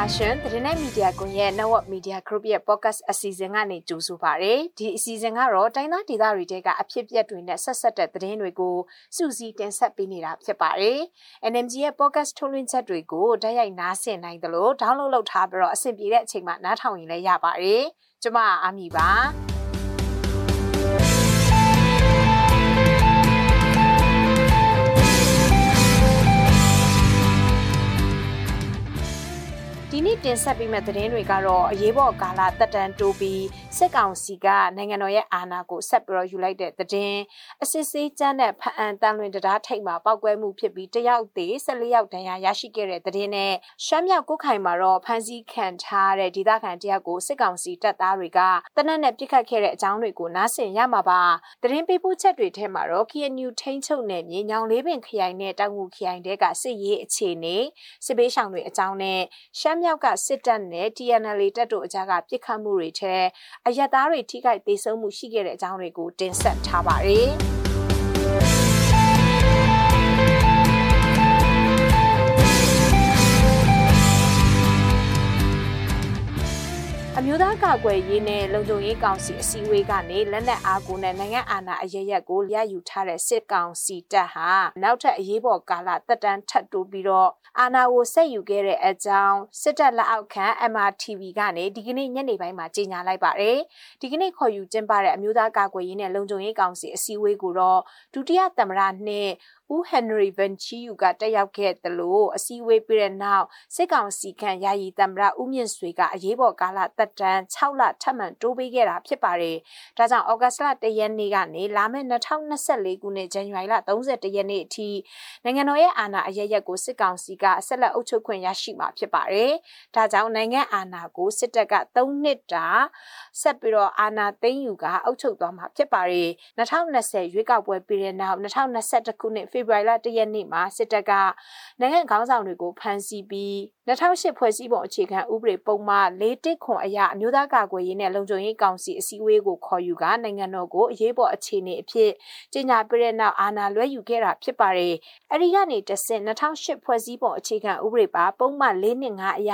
ပါရှင်။သတင်းနဲ့မီဒီယာကွန်ရဲ့ Network Media Group ရဲ့ podcast အစီအစဉ်ကနေကြိုဆိုပါရစေ။ဒီအစီအစဉ်ကတော့တိုင်းသားဒေသတွေတဲကအဖြစ်အပျက်တွေနဲ့ဆက်ဆက်တဲ့သတင်းတွေကိုစုစည်းတင်ဆက်ပေးနေတာဖြစ်ပါတယ်။ NMG ရဲ့ podcast ထုတ်လွှင့်ချက်တွေကိုတိုက်ရိုက်နားဆင်နိုင်သလို download လုပ်ထားပြီးတော့အဆင်ပြေတဲ့အချိန်မှာနားထောင်ရင်လည်းရပါတယ်။ကျွန်မအာမီပါ။ ဒီနေ့တင်ဆက်ပေးမယ့်သတင်းတွေကတော့အရေးပေါ်ကာလတက်တန်တိုးပြီးစစ်ကောင်စီကနိုင်ငံတော်ရဲ့အာဏာကိုဆက်ပြီးတော့ယူလိုက်တဲ့သတင်းအစစ်စေးကျန်းတဲ့ဖအံတန်လွင်တရားထိပ်မှာပောက်ကွဲမှုဖြစ်ပြီးတယောက်သေး14ယောက်ဒဏ်ရာရရှိခဲ့တဲ့သတင်းနဲ့ရှမ်းမြောက်ကုတ်ခိုင်မှာတော့ဖမ်းဆီးခံထားတဲ့ဒေသခံတယောက်ကိုစစ်ကောင်စီတပ်သားတွေကတနက်နဲ့ပြစ်ခတ်ခဲ့တဲ့အကြောင်းတွေကိုနားဆင်ရမှာပါသတင်းပေးပို့ချက်တွေထဲမှာတော့ KNU ထိန်းချုပ်နယ်မြေညောင်လေးပင်ခရိုင်နဲ့တောင်ငူခရိုင်တဲကစစ်ရေးအခြေအနေစစ်ပေးဆောင်တွေအကြောင်းနဲ့ရှမ်းမြောက်ကစစ်တပ်နဲ့ TNL တပ်တို့အကြားကပြစ်ခတ်မှုတွေထဲအရက်သားတွေထိခိုက်ဒေဆုံးမှုရှိခဲ့တဲ့အကြောင်းတွေကိုတင်ဆက်ထားပါတယ်။ အမျိုးသားကာကွယ်ရေးနဲ့လုံခြုံရေးကောင်စီအစည်းအဝေးကနေလက်နက်အားကိုနဲ့နိုင်ငံအာဏာအရရက်ကိုရယူထားတဲ့စစ်ကောင်စီတပ်ဟာနောက်ထပ်အရေးပေါ်ကာလတက်တန်းထပ်တိုးပြီးတော့အာဏာကိုဆက်ယူခဲ့တဲ့အကြောင်းစစ်တပ်လက်အောက်ခံ MRTV ကနေဒီကနေ့ညနေပိုင်းမှာကြေညာလိုက်ပါတယ်။ဒီကနေ့ခေါ်ယူကျင်းပတဲ့အမျိုးသားကာကွယ်ရေးနဲ့လုံခြုံရေးကောင်စီအစည်းအဝေးကိုတော့ဒုတိယသမ္မတနဲ့ ဦးဟန်နရီဗန်ချီယူကတက်ရောက်ခဲ့တယ်လို့အစည်းအဝေးပြီးတဲ့နောက်စစ်ကောင်စီခန့်ယာယီသမ္မတဦးမြင့်ဆွေကအရေးပေါ်ကာလတက်တန်း6လထပ်မံတိုးပေးခဲ့တာဖြစ်ပါတယ်။ဒါကြောင့်ဩဂတ်စ်လ1ရက်နေ့ကနေလာမယ့်2024ခုနှစ်ဇန်နဝါရီလ31ရက်နေ့အထိနိုင်ငံတော်ရဲ့အာဏာအရရက်ကိုစစ်ကောင်စီကဆက်လက်အုပ်ချုပ်ခွင့်ရရှိမှာဖြစ်ပါတယ်။ဒါကြောင့်နိုင်ငံအာဏာကိုစစ်တပ်က3နှစ်တာဆက်ပြီးတော့အာဏာသိမ်းယူကအုပ်ချုပ်သွားမှာဖြစ်ပါတယ်။2020ရွေးကောက်ပွဲပြီးတဲ့နောက်2021ခုနှစ်ဖေဖော်ဝါရီလ1ရက်နေ့မှာစစ်တပ်ကနိုင်ငံခေါင်းဆောင်တွေကိုဖမ်းဆီးပြီး2008ဖွဲ့စည်းပုံအခြေခံဥပဒေပုံမှန်၄တစ်ခွန်အရအမျိုးသားကာကွယ်ရေးနဲ့လုံခြုံရေးကောင်စီအစည်းအဝေးကိုခေါ်ယူကနိုင်ငံတော်ကိုအရေးပေါ်အခြေအနေအဖြစ်ကြေညာပြတဲ့နောက်အာဏာလွှဲယူခဲ့တာဖြစ်ပါတယ်။အဲဒီကနေတဆင့်2008ဖွဲ့စည်းပုံအခြေခံဥပဒေပါပုံမှန်၄နှစ်5အရ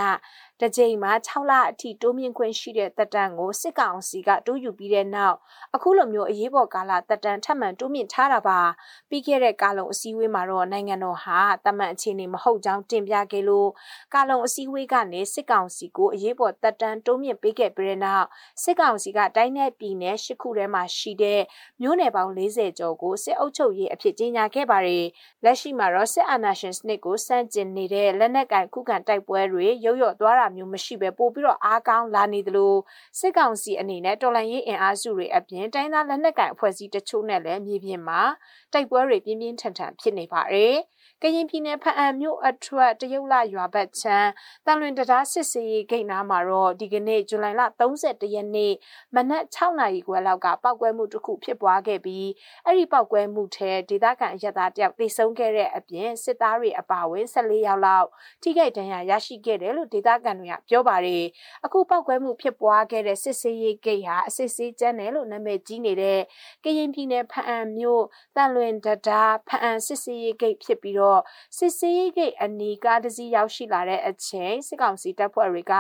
တစ်ကြိမ်မှာ6လအထိတိုးမြင့်ခွင့်ရှိတဲ့တက်တန်းကိုစစ်ကောင်စီကတိုးယူပြီးတဲ့နောက်အခုလိုမျိုးအရေးပေါ်ကာလတက်တန်းထပ်မံတိုးမြင့်ထားတာပါပြီးခဲ့တဲ့ကာလုံအစည်းအဝေးမှာတော့နိုင်ငံတော်ဟာတမန်အခြေအနေမဟုတ်ကြောင်းတင်ပြခဲ့လို့ကာလုံအစည်းအဝေးကနေစစ်ကောင်စီကိုအရေးပေါ်တက်တန်းတိုးမြင့်ပေးခဲ့ပြီးတဲ့နောက်စစ်ကောင်စီကတိုင်းနယ်ပြည်နယ်ရှစ်ခုထဲမှာရှိတဲ့မြို့နယ်ပေါင်း40ကျော်ကိုစစ်အုပ်ချုပ်ရေးအဖြစ်ကြေညာခဲ့ပါတယ်လက်ရှိမှာတော့စစ်အာဏာရှင်စနစ်ကိုစန့်ကျင်နေတဲ့လက်နက်ကင်ခုခံတိုက်ပွဲတွေရုပ်ရော့သွားတာမျိုးမရှိပဲပို့ပြီးတော့အားကောင်းလာနေသလိုစစ်ကောင်စီအနေနဲ့တော်လှန်ရေးအင်အားစုတွေအပြင်တိုင်းသားလက်နက်ကင်အဖွဲ့အစည်းတချို့နဲ့လည်းမြေပြင်မှာတိုက်ပွဲတွေပြင်းပြင်းထန်ထန်ဖြစ်နေပါတယ်။ ကရင်ပြည်နယ်ဖအံမြို့အထွတ်တရုတ်လရွာဘက်ချမ်းတန်လွင်တရားစစ်စေးဂိတ်နားမှာတော့ဒီကနေ့ဇူလိုင်လ31ရက်နေ့မနက်6နာရီခွဲလောက်ကပောက်ကွဲမှုတစ်ခုဖြစ်ပွားခဲ့ပြီးအဲ့ဒီပောက်ကွဲမှုထဲဒေသခံအရက်သားတယောက်သေဆုံးခဲ့တဲ့အပြင်စစ်သားတွေအပါအဝင်14ယောက်လောက်ထိခိုက်ဒဏ်ရာရရှိခဲ့တယ်လို့ဒေသခံတွေကပြောပါတယ်အခုပောက်ကွဲမှုဖြစ်ပွားခဲ့တဲ့စစ်စေးဂိတ်ဟာအစစ်စေးကျန်းတယ်လို့နာမည်ကြီးနေတဲ့ကရင်ပြည်နယ်ဖအံမြို့တန်လွင်တရားဖအံစစ်စေးဂိတ်ဖြစ်ပြီးတော့တော့စစ်ဆေးဂိတ်အနီးကားတစ်စီးရောက်ရှိလာတဲ့အချိန်စစ်ကောင်စီတပ်ဖွဲ့တွေက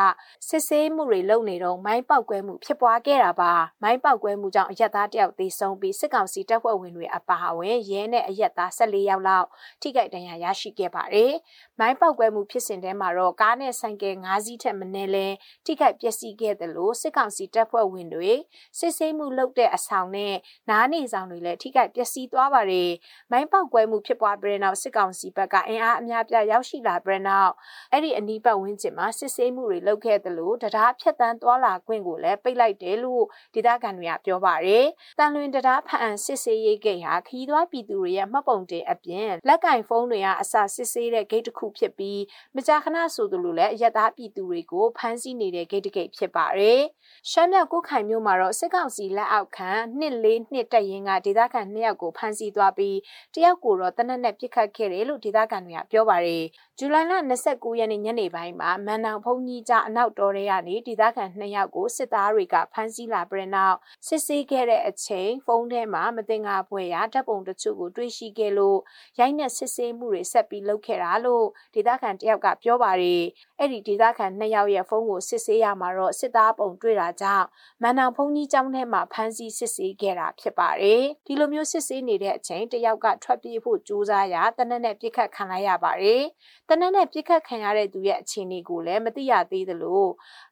စစ်ဆေးမှုတွေလုပ်နေတော့မိုင်းပေါက်ကွဲမှုဖြစ်ပွားခဲ့တာပါမိုင်းပေါက်ကွဲမှုကြောင့်အရက်သားတယောက်သေဆုံးပြီးစစ်ကောင်စီတပ်ဖွဲ့ဝင်တွေအပါအဝင်ရဲနဲ့အရက်သား14ယောက်လောက်ထိခိုက်ဒဏ်ရာရရှိခဲ့ပါတယ်မိုင်းပေါက်ကွဲမှုဖြစ်စဉ်ထဲမှာတော့ကားနဲ့ဆိုင်ကယ်၅စီးထက်မနည်းလဲထိခိုက်ပျက်စီးခဲ့တယ်လို့စစ်ကောင်စီတပ်ဖွဲ့ဝင်တွေစစ်ဆေးမှုလုပ်တဲ့အဆောင်နဲ့နားနေဆောင်တွေလည်းထိခိုက်ပျက်စီးသွားပါတယ်မိုင်းပေါက်ကွဲမှုဖြစ်ပွားပြီးတဲ့နောက်စစ်ကောင်စီဘက်ကအင်အားအများပြရောက်ရှိလာပြီးနောက်အဲ့ဒီအနီးပတ်ဝန်းကျင်မှာစစ်ဆေးမှုတွေလုပ်ခဲ့တယ်လို့တရားဖြတ်တန်းသွားလာခွင့်ကိုလည်းပိတ်လိုက်တယ်လို့ဒေသခံတွေကပြောပါတယ်။တန်လွင်တရားဖအံစစ်ဆေးရေးဂိတ်ဟာခီးသွွားပြည်သူတွေရဲ့မှတ်ပုံတင်အပြင်လက်ကင်ဖုန်းတွေကအစစစ်ဆေးတဲ့ဂိတ်တစ်ခုဖြစ်ပြီးမကြာခဏဆိုသလိုလည်းအရက်သားပြည်သူတွေကိုဖမ်းဆီးနေတဲ့ဂိတ်တစ်ဂိတ်ဖြစ်ပါတယ်။ရှမ်းမြောက်ကုခိုင်မြို့မှာတော့စစ်ကောင်စီလက်အောက်ခံနှစ်လေးနှစ်တက်ရင်ကဒေသခံနှစ်ယောက်ကိုဖမ်းဆီးသွားပြီးတယောက်ကိုတော့တနက်နဲ့ပြစ်ခတ်ခဲ့တယ်လို့ဒေသခံတွေကပြောပါတယ်။ဇူလိုင်လ29ရက်နေ့ညနေပိုင်းမှာမန်နောင်ဖုန်ကြီးကြားအနောက်တော်ရဲကနေဒေသခံ2ယောက်ကိုစစ်သားတွေကဖမ်းဆီးလာပြီးနောက်စစ်ဆေးခဲ့တဲ့အချိန်ဖုန်းထဲမှာမတင်ငါပွဲရဓာတ်ပုံတချို့ကိုတွေ့ရှိခဲ့လို့ရိုက်နှက်စစ်ဆေးမှုတွေဆက်ပြီးလုပ်ခဲ့တာလို့ဒေသခံတယောက်ကပြောပါတယ်။အဲ့ဒီဒေသခံ2ယောက်ရဲ့ဖုန်းကိုစစ်ဆေးရမှာတော့စစ်သားပုံတွေ့တာကြောင့်မန်နောင်ဖုန်ကြီးကျောင်းထဲမှာဖမ်းဆီးစစ်ဆေးခဲ့တာဖြစ်ပါတယ်။ဒီလိုမျိုးစစ်ဆေးနေတဲ့အချိန်တယောက်ကထွက်ပြေးဖို့ကြိုးစားရာတနက်နဲ့ပြစ်ခတ်ခံလိုက်ရပါတယ်။တနက်နဲ့ပြစ်ခတ်ခံရတဲ့သူရဲ့အခြေအနေကိုလည်းမသိရသေးသလို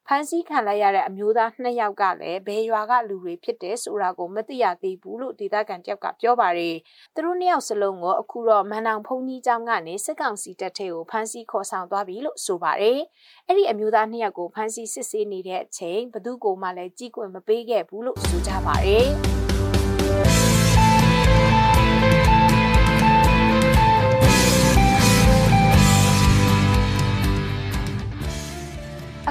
ဖမ်းဆီးခံလိုက်ရတဲ့အမျိုးသားနှစ်ယောက်ကလည်းဘယ်ရွာကလူတွေဖြစ်တယ်ဆိုတာကိုမသိရသေးဘူးလို့ဒေသခံတယောက်ကပြောပါတယ်။သူတို့နှစ်ယောက်စလုံးကိုအခုတော့မန်နောင်ဖုန်ကြီးကျောင်းကနေစစ်ကောင်စီတပ်ထဲကိုဖမ်းဆီးခေါ်ဆောင်သွားပြီလို့ဆိုပါတယ်။အဲ့ဒီအမျိုးသားနှစ်ယောက်ကိုဖမ်းဆီးစစ်ဆေးနေတဲ့အချိန်ဘသူကိုမှလည်းကြီးကွယ်မပေးခဲ့ဘူးလို့ဆိုကြပါတယ်။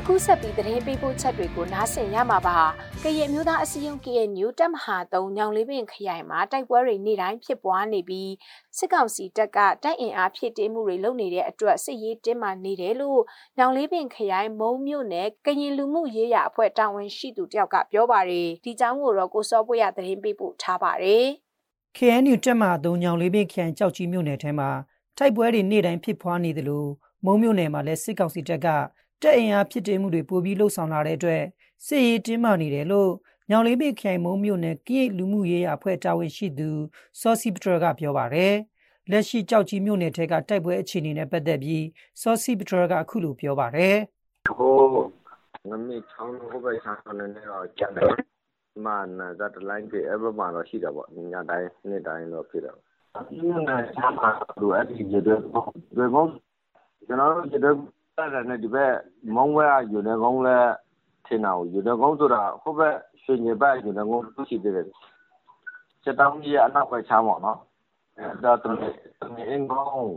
အခုဆက်ပြီးသတင်းပေးပို့ချက်တွေကိုနားဆင်ရမှာပါ။ကရင်မျိုးသားအစည်းအရုံး KNU တပ်မဟာ3ညောင်လေးပင်ခရိုင်မှာတိုက်ပွဲတွေနေ့တိုင်းဖြစ်ပွားနေပြီးစစ်ကောင်စီတပ်ကတိုက်အင်အားဖြစ်တင်းမှုတွေလုပ်နေတဲ့အတွက်စစ်ရေးတင်းမာနေတယ်လို့ညောင်လေးပင်ခရိုင်မုံမြို့နယ်ကရင်လူမှုရေးရာအဖွဲ့တာဝန်ရှိသူတယောက်ကပြောပါတယ်။ဒီကြောင်းကိုတော့ကိုစောပွေရသတင်းပေးပို့ထားပါတယ်။ KNU တပ်မဟာ3ညောင်လေးပင်ခရိုင်ကြောက်ကြီးမြို့နယ်ထဲမှာတိုက်ပွဲတွေနေ့တိုင်းဖြစ်ပွားနေတယ်လို့မုံမြို့နယ်မှာလည်းစစ်ကောင်စီတပ်က တက်အင်အားဖြစ်တည်မှုတွေပိုပြီးလှုပ်ဆောင်လာတဲ့အတွက်စစ်ရေးတင်းမာနေတယ်လို့ညောင်လေးပေခိုင်မုံမြို့နယ်ကိရိလူမှုရေးအဖွဲ့တာဝန်ရှိသူစောစီပထရကပြောပါတယ်။လက်ရှိကြောက်ကြီးမြို့နယ်ထက်ကတိုက်ပွဲအခြေအနေနဲ့ပတ်သက်ပြီးစောစီပထရကအခုလိုပြောပါတယ်။ဟိုငမေချောင်းဟိုဘက်ဆန်းနေတော့ကျန်တယ်။မာနာဇတ်လိုင်းပြေအဘမှာတော့ရှိတာပေါ့။ညတိုင်းနေ့တိုင်းတော့ဖြစ်တယ်။အခုနဲ့ဆမ်းမှာလိုအပ်ဒီရတဲ့ဒီကောင်ကျွန်တော်တို့ရတဲ့ အဲ့ဒါနဲ့ဒီဘက်မုံဝဲကယူနေကုန်းလဲထင်တာကိုယူနေကုန်းဆိုတာဟိုဘက်ရွှေညဘက်ယူနေကုန်းသူရှိသေးတယ်စစ်တောင်းကြီးအနောက်ဘက်ချမ်းပေါ့နော်အဲ့ဒါတူနေအင်းကုန်း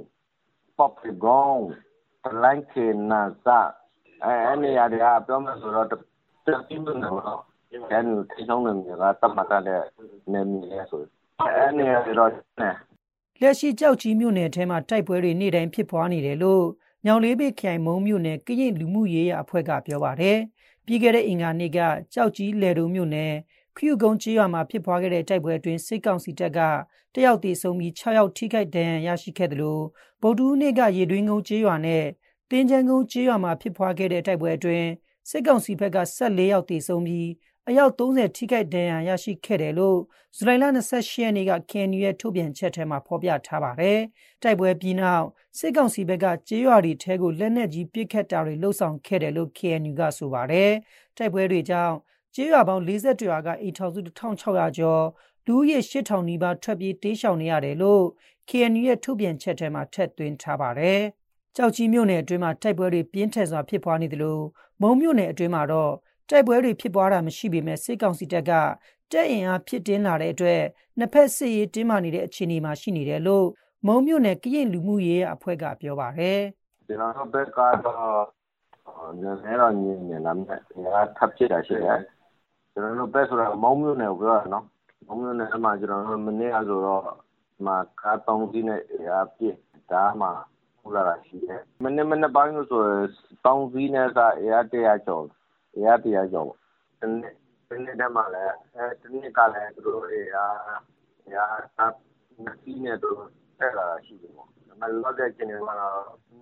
ပေါပကုန်းတလိုင်းခေနာစာအဲ့အဲ့နေရာတွေကပြောမှဆိုတော့တတိမနေတော့ကျန်ထိဆုံးနေကတတ်မှတ်တဲ့နေမီလဲဆိုအဲ့နေရာတွေတော့နဲလက်ရှိကြောက်ကြီးမြို့နယ်ထဲမှာတိုက်ပွဲတွေနေ့တိုင်းဖြစ်ပွားနေတယ်လို့ ညောင်လေးပေခိုင်မုံမြို့နယ်ကရင်လူမှုရေးရအဖွဲ့ကပြောပါတယ်။ပြီးခဲ့တဲ့အင်္ဂါနေ့ကကြောက်ကြီးလယ်တုံမြို့နယ်ခရုကုန်းကျေးရွာမှာဖြစ်ပွားခဲ့တဲ့တိုက်ပွဲအတွင်းစစ်ကောင်စီတပ်ကတယောက်တေဆုံးပြီး6ယောက်ထိခိုက်ဒဏ်ရာရရှိခဲ့တယ်လို့ဗုဒ္ဓဦးနေ့ကရေတွင်းကုန်းကျေးရွာနဲ့တင်းချမ်းကုန်းကျေးရွာမှာဖြစ်ပွားခဲ့တဲ့တိုက်ပွဲအတွင်းစစ်ကောင်စီဘက်က14ယောက်တေဆုံးပြီး အယောက်30ထိခိုက်ဒဏ်ရာရရှိခဲ့တယ်လို့ဇူလိုင်လ28ရက်နေ့က KNU ရဲ့ထုတ်ပြန်ချက်ထဲမှာဖော်ပြထားပါတယ်။တိုက်ပွဲပြီးနောက်စစ်ကောင်စီဘက်ကကြေးရွာတွေထဲကိုလက်နက်ကြီးပစ်ခတ်တာတွေလှုပ်ဆောင်ခဲ့တယ်လို့ KNU ကဆိုပါတယ်။တိုက်ပွဲတွေကြောင့်ကြေးရွာပေါင်း40ရွာကအိမ်ထောင်စု1600ကျော်လူဦးရေ8000နီးပါးထွက်ပြေးတေးရှောင်နေရတယ်လို့ KNU ရဲ့ထုတ်ပြန်ချက်ထဲမှာထည့်သွင်းထားပါတယ်။ကြောက်ကြီးမြို့နယ်အတွင်းမှာတိုက်ပွဲတွေပြင်းထန်စွာဖြစ်ပွားနေတယ်လို့မုံမြို့နယ်အတွင်းမှာတော့ တိုက်ပွဲတွေဖြစ်ပွားတာမရှိပေမဲ့စစ်ကောင်စီတပ်ကတက်အင်အားဖြစ်တင်းလာတဲ့အတွက်နှစ်ဖက်စစ်ရေးတင်းမာနေတဲ့အခြေအနေမှာရှိနေတယ်လို့မုံမြို့နယ်ကရင်လူမှုရေးအဖွဲ့ကပြောပါတယ်။ကျွန်တော်တို့ဘက်ကတော့ညနေတော့ညနေလာမယ်။ငါထပ်ဖြစ်တာရှိတယ်။ကျွန်တော်တို့ဘက်ဆိုတော့မုံမြို့နယ်ကိုပြောတာနော်။မုံမြို့နယ်မှာကျွန်တော်တို့မနေ့ကဆိုတော့မှာကားတောင်းစီးနဲ့အားပြည့်ဒါမှပူလာတာရှိတယ်။မနေ့မနေ့ပိုင်းဆိုတောင်းစီးနဲ့ကအားတရားကျော် အင်အား၁၀၀ ကျော်ပေါ့။တနေ့တည်းမှာလည်း တနေ့ကလည်း သူတို့အင်အားအင်အား ၂ စီးနဲ့ သူတို့တက်လာတာရှိတယ်ပေါ့။ဒါပေမဲ့လောလောဆယ် အခြေအနေကတော့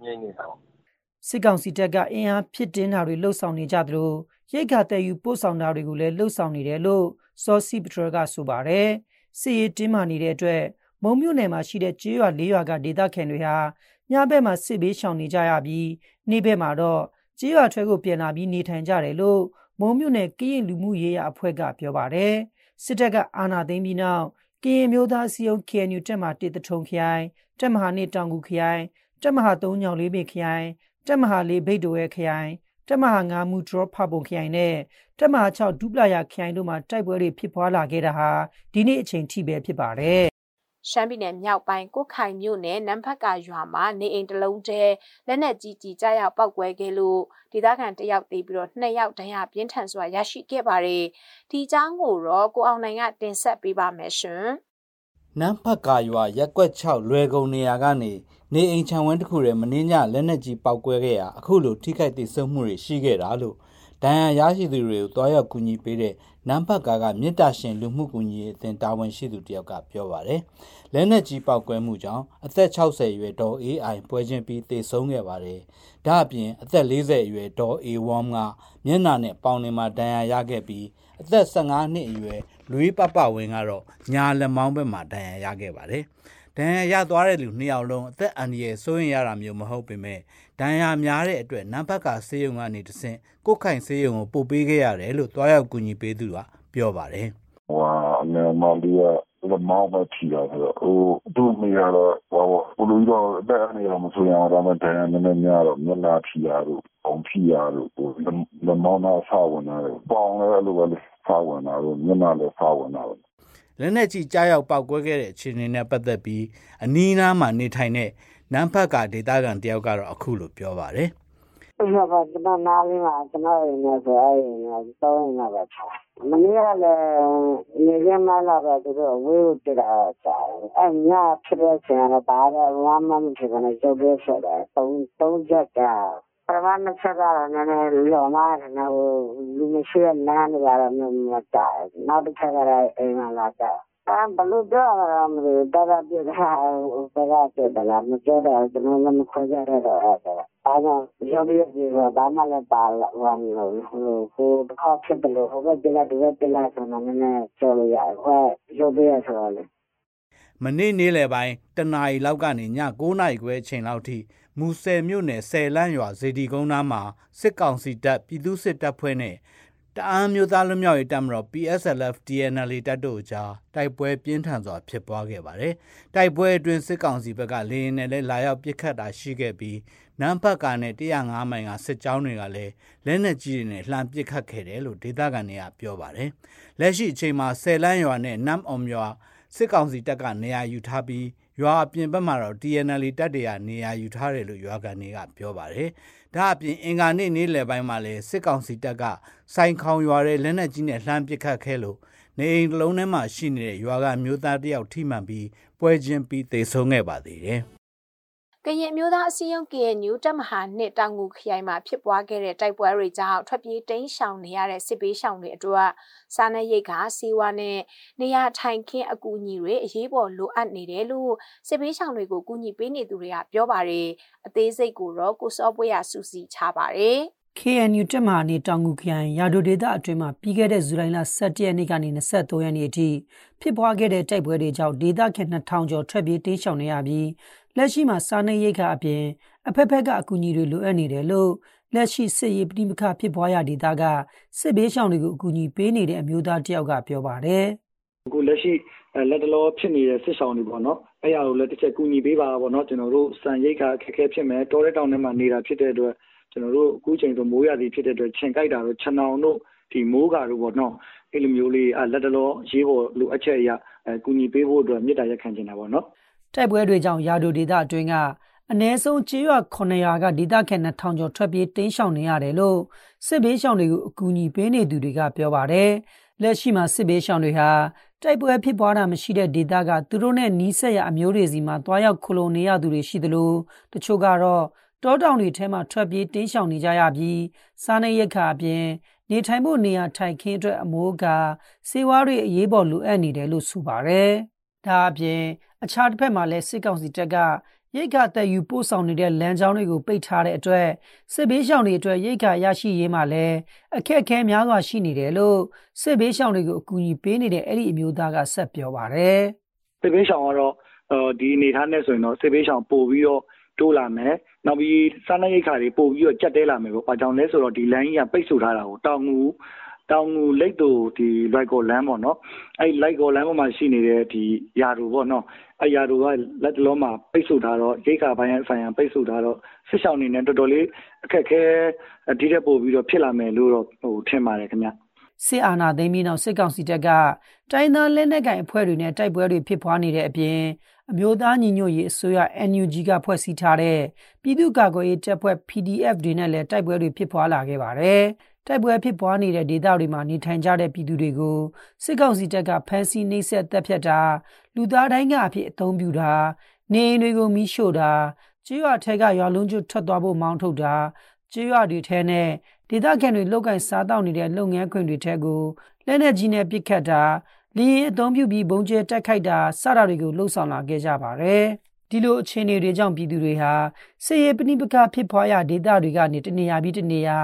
ငြိမ်နေတာပေါ့။”စစ်ကောင်စီတပ်က အင်အားဖြည့်တင်းတာတွေ လုပ်ဆောင်နေကြသလို ရိက္ခာသယ်ယူပို့ဆောင်တာတွေကိုလည်း လုပ်ဆောင်နေတယ်လို့ စောစီးပထရောကဆိုပါတယ်။စစ်ရေးတင်းမာနေတဲ့အတွက် မုံမြို့နယ်မှာရှိတဲ့ ကျေးရွာ ၄ ရွာက ဒေသခံတွေဟာ ညဘက်မှာ စစ်ဘေးရှောင်နေကြရပြီး နေ့ဘက်မှာတော့ ကြေးရွာထွဲကိုပြန်လာပြီးနေထိုင်ကြတယ်လို့မုံမြို့နယ်ကရင်လူမှုရေးရအဖွဲ့ကပြောပါတယ်စစ်တပ်ကအာဏာသိမ်းပြီးနောက်ကရင်မျိုးသားစီယုံ KNU တက်မတေတထုံခရိုင်တက်မဟာနေတောင်ကူခရိုင်တက်မဟာ3ညောင်လေးပေခရိုင်တက်မဟာ4ဘိတ်တိုရဲခရိုင်တက်မဟာ9မူဒရောဖပုံခရိုင်နဲ့တက်မဟာ6ဒူပလာယာခရိုင်တို့မှာတိုက်ပွဲတွေဖြစ်ပွားလာခဲ့တာဟာဒီနေ့အချိန်ထိပဲဖြစ်ပါတယ် ရှမ်းပြည်နယ်မြောက်ပိုင်းကိုခိုင်မြို့နယ်နမ်ဖတ်ကာရွာမှာနေအိမ်တစ်လုံးထဲလက်နက်ကြီးကြီးကြားရောက်ပောက်ကွဲခဲ့လို့ဒေသခံတယောက်တေးပြီးတော့နှစ်ယောက်ဒဏ်ရာပြင်းထန်စွာရရှိခဲ့ပါတယ်။ဒီအကြောင်းကိုတော့ကိုအောင်နိုင်ကတင်ဆက်ပေးပါမယ်ရှင်နန်းဖတ်ကာရွာရက်ကွက်6လွယ်ကုံနေရာကနေနေအိမ်ချံဝန်းတစ်ခုထဲမင်းညလက်နက်ကြီးပောက်ကွဲခဲ့ရာအခုလိုထိခိုက်သိဆုံးမှုတွေရှိခဲ့တာလို့ဒဏ်ရာရရှိသူတွေကိုတွားရောက်ကူညီပေးတဲ့ နန်းဖတ်ကာကမြစ်တာရှင်လူမှုကူညီရေးအသင်းတာဝန်ရှိသူတယောက်ကပြောပါတယ်။လက်နက်ကြီးပောက်ကွဲမှုကြောင့်အသက်60အရွယ်ဒေါ်အေးအိုင်ပွဲချင်းပြီးသေဆုံးခဲ့ပါတယ်။ဒါအပြင်အသက်40အရွယ်ဒေါ်အေဝမ်ကမျက်နှာနဲ့ပေါင်တွေမှာဒဏ်ရာရခဲ့ပြီးအသက်15နှစ်အရွယ်လူကြီးပပဝင်းကတော့ညာလက်မောင်းဘက်မှာဒဏ်ရာရခဲ့ပါတယ်။ဒဏ်ရာရသွားတဲ့လူနှစ်ယောက်လုံးအသက်အန္တရာယ်စိုးရင်ရတာမျိုးမဟုတ်ပေမဲ့ ဒဏ်ရာများတဲ့အတွက်နံပါတ်ကဆေးရုံကနေတဆင့်ကိုခိုင်ဆေးရုံကိုပို့ပေးခဲ့ရတယ်လို့တွားရောက်ကူညီပေးသူကပြောပါတယ်။ဟိုအမေမလေးကလမောင်းမထီတာဆိုတော့ဟိုသူ့မိရတော့ဟိုဘလူကြီးတော့အဲ့အနေရောမဆိုရအောင်ဒါမှဒဏ်ရာနည်းနည်းများတော့မျက်နှာထီရတော့အောင်ထီရတော့ဟိုလမောင်းသားဆောက်ဝင်တာပေါင်လည်းအဲ့လိုပဲဆောက်ဝင်တာတော့မျက်နှာလည်းဆောက်ဝင်တာလက်နက်ကြီးကြားရောက်ပောက်ကွဲခဲ့တဲ့အခြေအနေနဲ့ပတ်သက်ပြီးအနီးနားမှာနေထိုင်တဲ့ နန်းဖက်ကဒေတာကန်တယောက်ကတော့အခုလိုပြောပါတယ်။အဲ့တော့ကျွန်တော်နားလေးမှာကျွန်တော်ရင်းနေဆိုအဲ့ရင်းနေတော့ရင်းနေပါချာ။မနေ့ကလည်းနေရမလာတော့သူတို့ဝေးတက်တာစာ။အဲ့ညဖြစ်တဲ့ဆင်ရတာတော့ဝမ်းမမဖြစ်ကနေကြုတ်ပြဆက်တယ်။သုံးသုံးချက်ကပရမတ်မချက်ကတော့နည်းနည်းလောမားတယ်နော်လူမရှိတဲ့လမ်းတွေကတော့မျိုးမတာ။နောက်တစ်ချက်ကတော့အိမ်မှာလာတာ။ အဲဘလို့ပြောရမှာမလို့တာတာပြတာဘယ်ကပြတာလဲမပြောတော့ကျွန်တော်လည်းမခွဲကြရတော့အဲ့ဒါအားကြောင့်ရောပြီးပြီးတော့ဘာမှလည်းပါလာဝန်လို့ဟိုဟိုတစ်ခါဖြစ်တယ်လို့ဟိုဘက်ပြလိုက်ဒီဘက်ပြလိုက်ဆိုတော့နည်းနည်းကြော်လို့ရတယ်ဟဲ့ရောပြီးရဆိုတော့လေမနေ့နေ့လယ်ပိုင်းတနာရီလောက်ကနေည9နာရီခွဲအချိန်လောက်ထိမူဆယ်မြို့နယ်ဆယ်လန့်ရွာဇေဒီကုန်းနားမှာစစ်ကောင်စီတပ်ပြည်သူစစ်တပ်ဖွဲ့နဲ့ တအာင်းမျိုးသားလူမျိုးရေးတပ်မတော် PSLF TNL တပ်တို့ကြားတိုက်ပွဲပြင်းထန်စွာဖြစ်ပွားခဲ့ပါတယ်။တိုက်ပွဲအတွင်းစစ်ကောင်စီဘက်ကလေရင်နဲ့လည်းလာရောက်ပစ်ခတ်တာရှိခဲ့ပြီးနမ်ဘတ်ကနဲ့105မိုင်ကစစ်ကြောင်းတွေကလည်းလက်နက်ကြီးတွေနဲ့လှမ်းပစ်ခတ်ခဲ့တယ်လို့ဒေသခံတွေကပြောပါတယ်။လက်ရှိအချိန်မှာဆယ်လန်းရွာနဲ့နမ်အောင်ရွာစစ်ကောင်စီတပ်ကနေရာယူထားပြီး ရွာအပြင်ဘက်မှာတော့ TNL တပ်တွေကနေရာယူထားတယ်လို့ရွာကန်တွေကပြောပါတယ်။ဒါအပြင်အင်္ဂါနေ့နေ့လယ်ပိုင်းမှာလည်းစစ်ကောင်စီတပ်ကစိုင်ခေါင်ရွာတဲ့လက်နက်ကြီးနဲ့လှမ်းပစ်ခတ်ခဲ့လို့နေအိမ်လုံးထဲမှာရှိနေတဲ့ရွာကမျိုးသားတယောက်ထိမှန်ပြီးပွဲချင်းပြီးသေဆုံးခဲ့ပါသေးတယ်။ ကရင်မျိုးသားအစည်းအရုံး KNU တပ်မဟာနှစ်တောင်ငူခရိုင်မှာဖြစ်ပွားခဲ့တဲ့တိုက်ပွဲတွေကြောင့်ထွက်ပြေးတိမ်းရှောင်နေရတဲ့စစ်ပေးရှောင်တွေအတွက်စားနပ်ရိက္ခာစီးဝါးနဲ့နေရာထိုင်ခင်းအကူအညီတွေအရေးပေါ်လိုအပ်နေတယ်လို့စစ်ပေးရှောင်တွေကိုကူညီပေးနေသူတွေကပြောပါတယ်အသေးစိတ်ကိုတော့ကိုစောပွေးရစူးစီးချပါတယ် KNU တက်မာနေတောင်ငူခရိုင်ရာဒိုဒေတာအတွင်းမှာပြီးခဲ့တဲ့ဇူလိုင်လ17ရက်နေ့ကနေ23ရက်နေ့အထိဖြစ်ပွားခဲ့တဲ့တိုက်ပွဲတွေကြောင့်ဒေသခံ2000ကျော်ထွက်ပြေးတိမ်းရှောင်နေရပြီး လက်ရှိမှာစားနပ်ရိက္ခာအပြင်အဖက်ဖက်ကအကူအညီတွေလိုအပ်နေတယ်လို့လက်ရှိစစ်ရေးပြည်မခဖြစ်ပွားရဒေသကစစ်ဘေးရှောင်တွေကိုအကူအညီပေးနေတဲ့အမျိုးသားတယောက်ကပြောပါတယ်။အခုလက်ရှိလက်တလောဖြစ်နေတဲ့စစ်ဆောင်တွေပေါ့နော်။အဲ့အရာကိုလည်းတစ်ချက်ကူညီပေးပါပေါ့နော်။ကျွန်တော်တို့စံရိတ်ခါအခက်အခဲဖြစ်မယ်။တောထဲတောင်ထဲမှာနေတာဖြစ်တဲ့အတွက်ကျွန်တော်တို့အခုချိန်ဆိုမိုးရသည်ဖြစ်တဲ့အတွက်ခြင်ကြိုက်တာတို့ခြံအောင်တို့ဒီမိုးကာတို့ပေါ့နော်။အဲ့လိုမျိုးလေးလက်တလောရေးပေါ်လိုအပ်ချက်အရာအကူညီပေးဖို့အတွက်မြစ်တာရက်ခံနေတာပေါ့နော်။ တိုက်ပွဲတွေကြောင့်ရာဒိုဒေသအတွင်းကအနည်းဆုံးကျေးရွာ900ကဒေသခံ2000ကျော်ထွက်ပြေးတိမ်းရှောင်နေရတယ်လို့စစ်ဘေးရှောင်တွေကိုအကူအညီပေးနေသူတွေကပြောပါတယ်။လက်ရှိမှာစစ်ဘေးရှောင်တွေဟာတိုက်ပွဲဖြစ်ပွားတာမရှိတဲ့ဒေသကသူတို့နဲ့နီးစပ်ရာအမျိုးတွေစီမှာတွားရောက်ခလုံနေရသူတွေရှိသလိုတချို့ကတော့တောတောင်တွေထဲမှာထွက်ပြေးတင်းရှောင်နေကြရပြီးစားနပ်ရိက္ခာအပြင်နေထိုင်ဖို့နေရာထိုင်ခင်းအတွက်အမိုးကစေဝါတွေအရေးပေါ်လိုအပ်နေတယ်လို့ဆိုပါတယ်။ ဒါအပြင်အခြားတစ်ဖက်မှာလည်းစစ်ကောင်စီတပ်ကရိတ်ခါတက်ယူပို့ဆောင်နေတဲ့လမ်းကြောင်းတွေကိုပိတ်ထားတဲ့အတွက်စစ်ဘေးရှောင်တွေအတွက်ရိတ်ခါရရှိရေးမှာလည်းအခက်အခဲများစွာရှိနေတယ်လို့စစ်ဘေးရှောင်တွေကိုအကူအညီပေးနေတဲ့အဲ့ဒီအမျိုးသားကဆက်ပြောပါတယ်စစ်ဘေးရှောင်ကတော့ဒီအနေထားနဲ့ဆိုရင်တော့စစ်ဘေးရှောင်ပို့ပြီးတော့တိုးလာမယ်နောက်ပြီးစားနပ်ရိက္ခာတွေပို့ပြီးတော့ကြက်တဲလာမယ်ပေါ့။ဘာကြောင့်လဲဆိုတော့ဒီလမ်းကြီးကပိတ်ဆို့ထားတာကိုတောင်ငူ တောင်ငူလိတ်တူဒီလိုက်ကော်လမ်းပေါ့နော်အဲ့လိုက်ကော်လမ်းပေါ်မှာရှိနေတဲ့ဒီယာတူပေါ့နော်အဲ့ယာတူကလက်တလုံးမှာပိတ်ဆို့ထားတော့ရိတ်ခါပိုင်းဆိုင်ရာပိတ်ဆို့ထားတော့စစ်ဆောင်နေနဲ့တော်တော်လေးအခက်ခဲဒီတက်ပို့ပြီးတော့ဖြစ်လာမယ်လို့တော့ဟိုထင်ပါတယ်ခင်ဗျစစ်အာဏာသိမ်းပြီးနောက်စစ်ကောင်စီတပ်ကတိုင်းသားလက်နက်ကိုင်အဖွဲ့တွေနဲ့တိုက်ပွဲတွေဖြစ်ပွားနေတဲ့အပြင်အမျိုးသားညီညွတ်ရေးအစိုးရ NUG ကဖွဲ့စည်းထားတဲ့ပြည်သူ့ကာကွယ်ရေးတပ်ဖွဲ့ PDF တွေနဲ့လည်းတိုက်ပွဲတွေဖြစ်ပွားလာခဲ့ပါတယ်။ တိုက်ပွဲဖြစ်ပွားနေတဲ့ဒေသတွေမှာနေထိုင်ကြတဲ့ပြည်သူတွေကိုစစ်ကောင်စီတပ်ကဖမ်းဆီးနှိပ်စက်တပ်ဖြတ်တာလူသားတိုင်းကအဖြစ်အသုံးပြုတာနေအိမ်တွေကိုမိရှို့တာကျွော်ထဲကရွာလုံးကျွတ်ထွက်သွားဖို့မောင်းထုတ်တာကျွော်တွေထဲနဲ့ဒေသခံတွေလောက်ကင်စားတောက်နေတဲ့လုပ်ငန်းခွင်တွေထဲကိုလက်နက်ကြီးနဲ့ပစ်ခတ်တာလင်းရင်အသုံးပြုပြီးဘုံကျဲတိုက်ခိုက်တာစတာတွေကိုလှုံ့ဆော်လာခဲ့ကြပါတယ်။ ဒီလိုအခြေအနေတွေကြောင့်ပြည်သူတွေဟာစစ်ရေးပဋိပက္ခဖြစ်ပွားရာဒေသတွေကနေတနေရာပြီးတနေရာ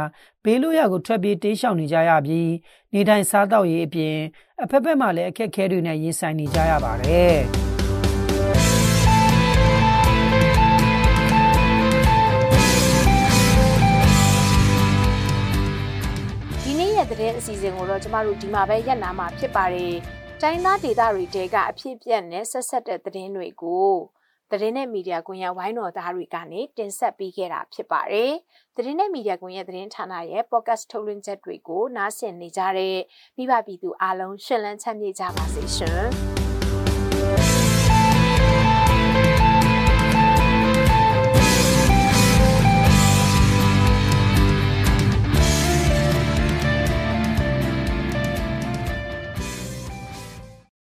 ဘေးလွတ်ရာကိုထွက်ပြေးတိမ်းရှောင်နေကြရပြီးနေထိုင်စားသောက်ရေးအပြင်အဖက်ဖက်မှာလည်းအခက်အခဲတွေနဲ့ရင်ဆိုင်နေကြရပါတယ်။သတင်းအစီအစဉ်ကိုတော့ကျမတို့ဒီမှာပဲရက်နာမှာဖြစ်ပါတယ်။တိုင်းသားဒေသတွေတဲကအဖြစ်ပြက်နဲ့ဆက်ဆက်တဲ့သတင်းတွေကို သတင်းနဲ့မီဒီယာကွန်ရက်ဝိုင်းတော်သားတွေကနေတင်ဆက်ပေးခဲ့တာဖြစ်ပါတယ်။သတင်းနဲ့မီဒီယာကွန်ရက်သတင်းဌာနရဲ့ podcast ထုတ်လွှင့်ချက်တွေကိုနားဆင်နေကြတဲ့မိဘပြည်သူအားလုံးရှင်လန်းချမ်းမြေ့ကြပါစေရှင်။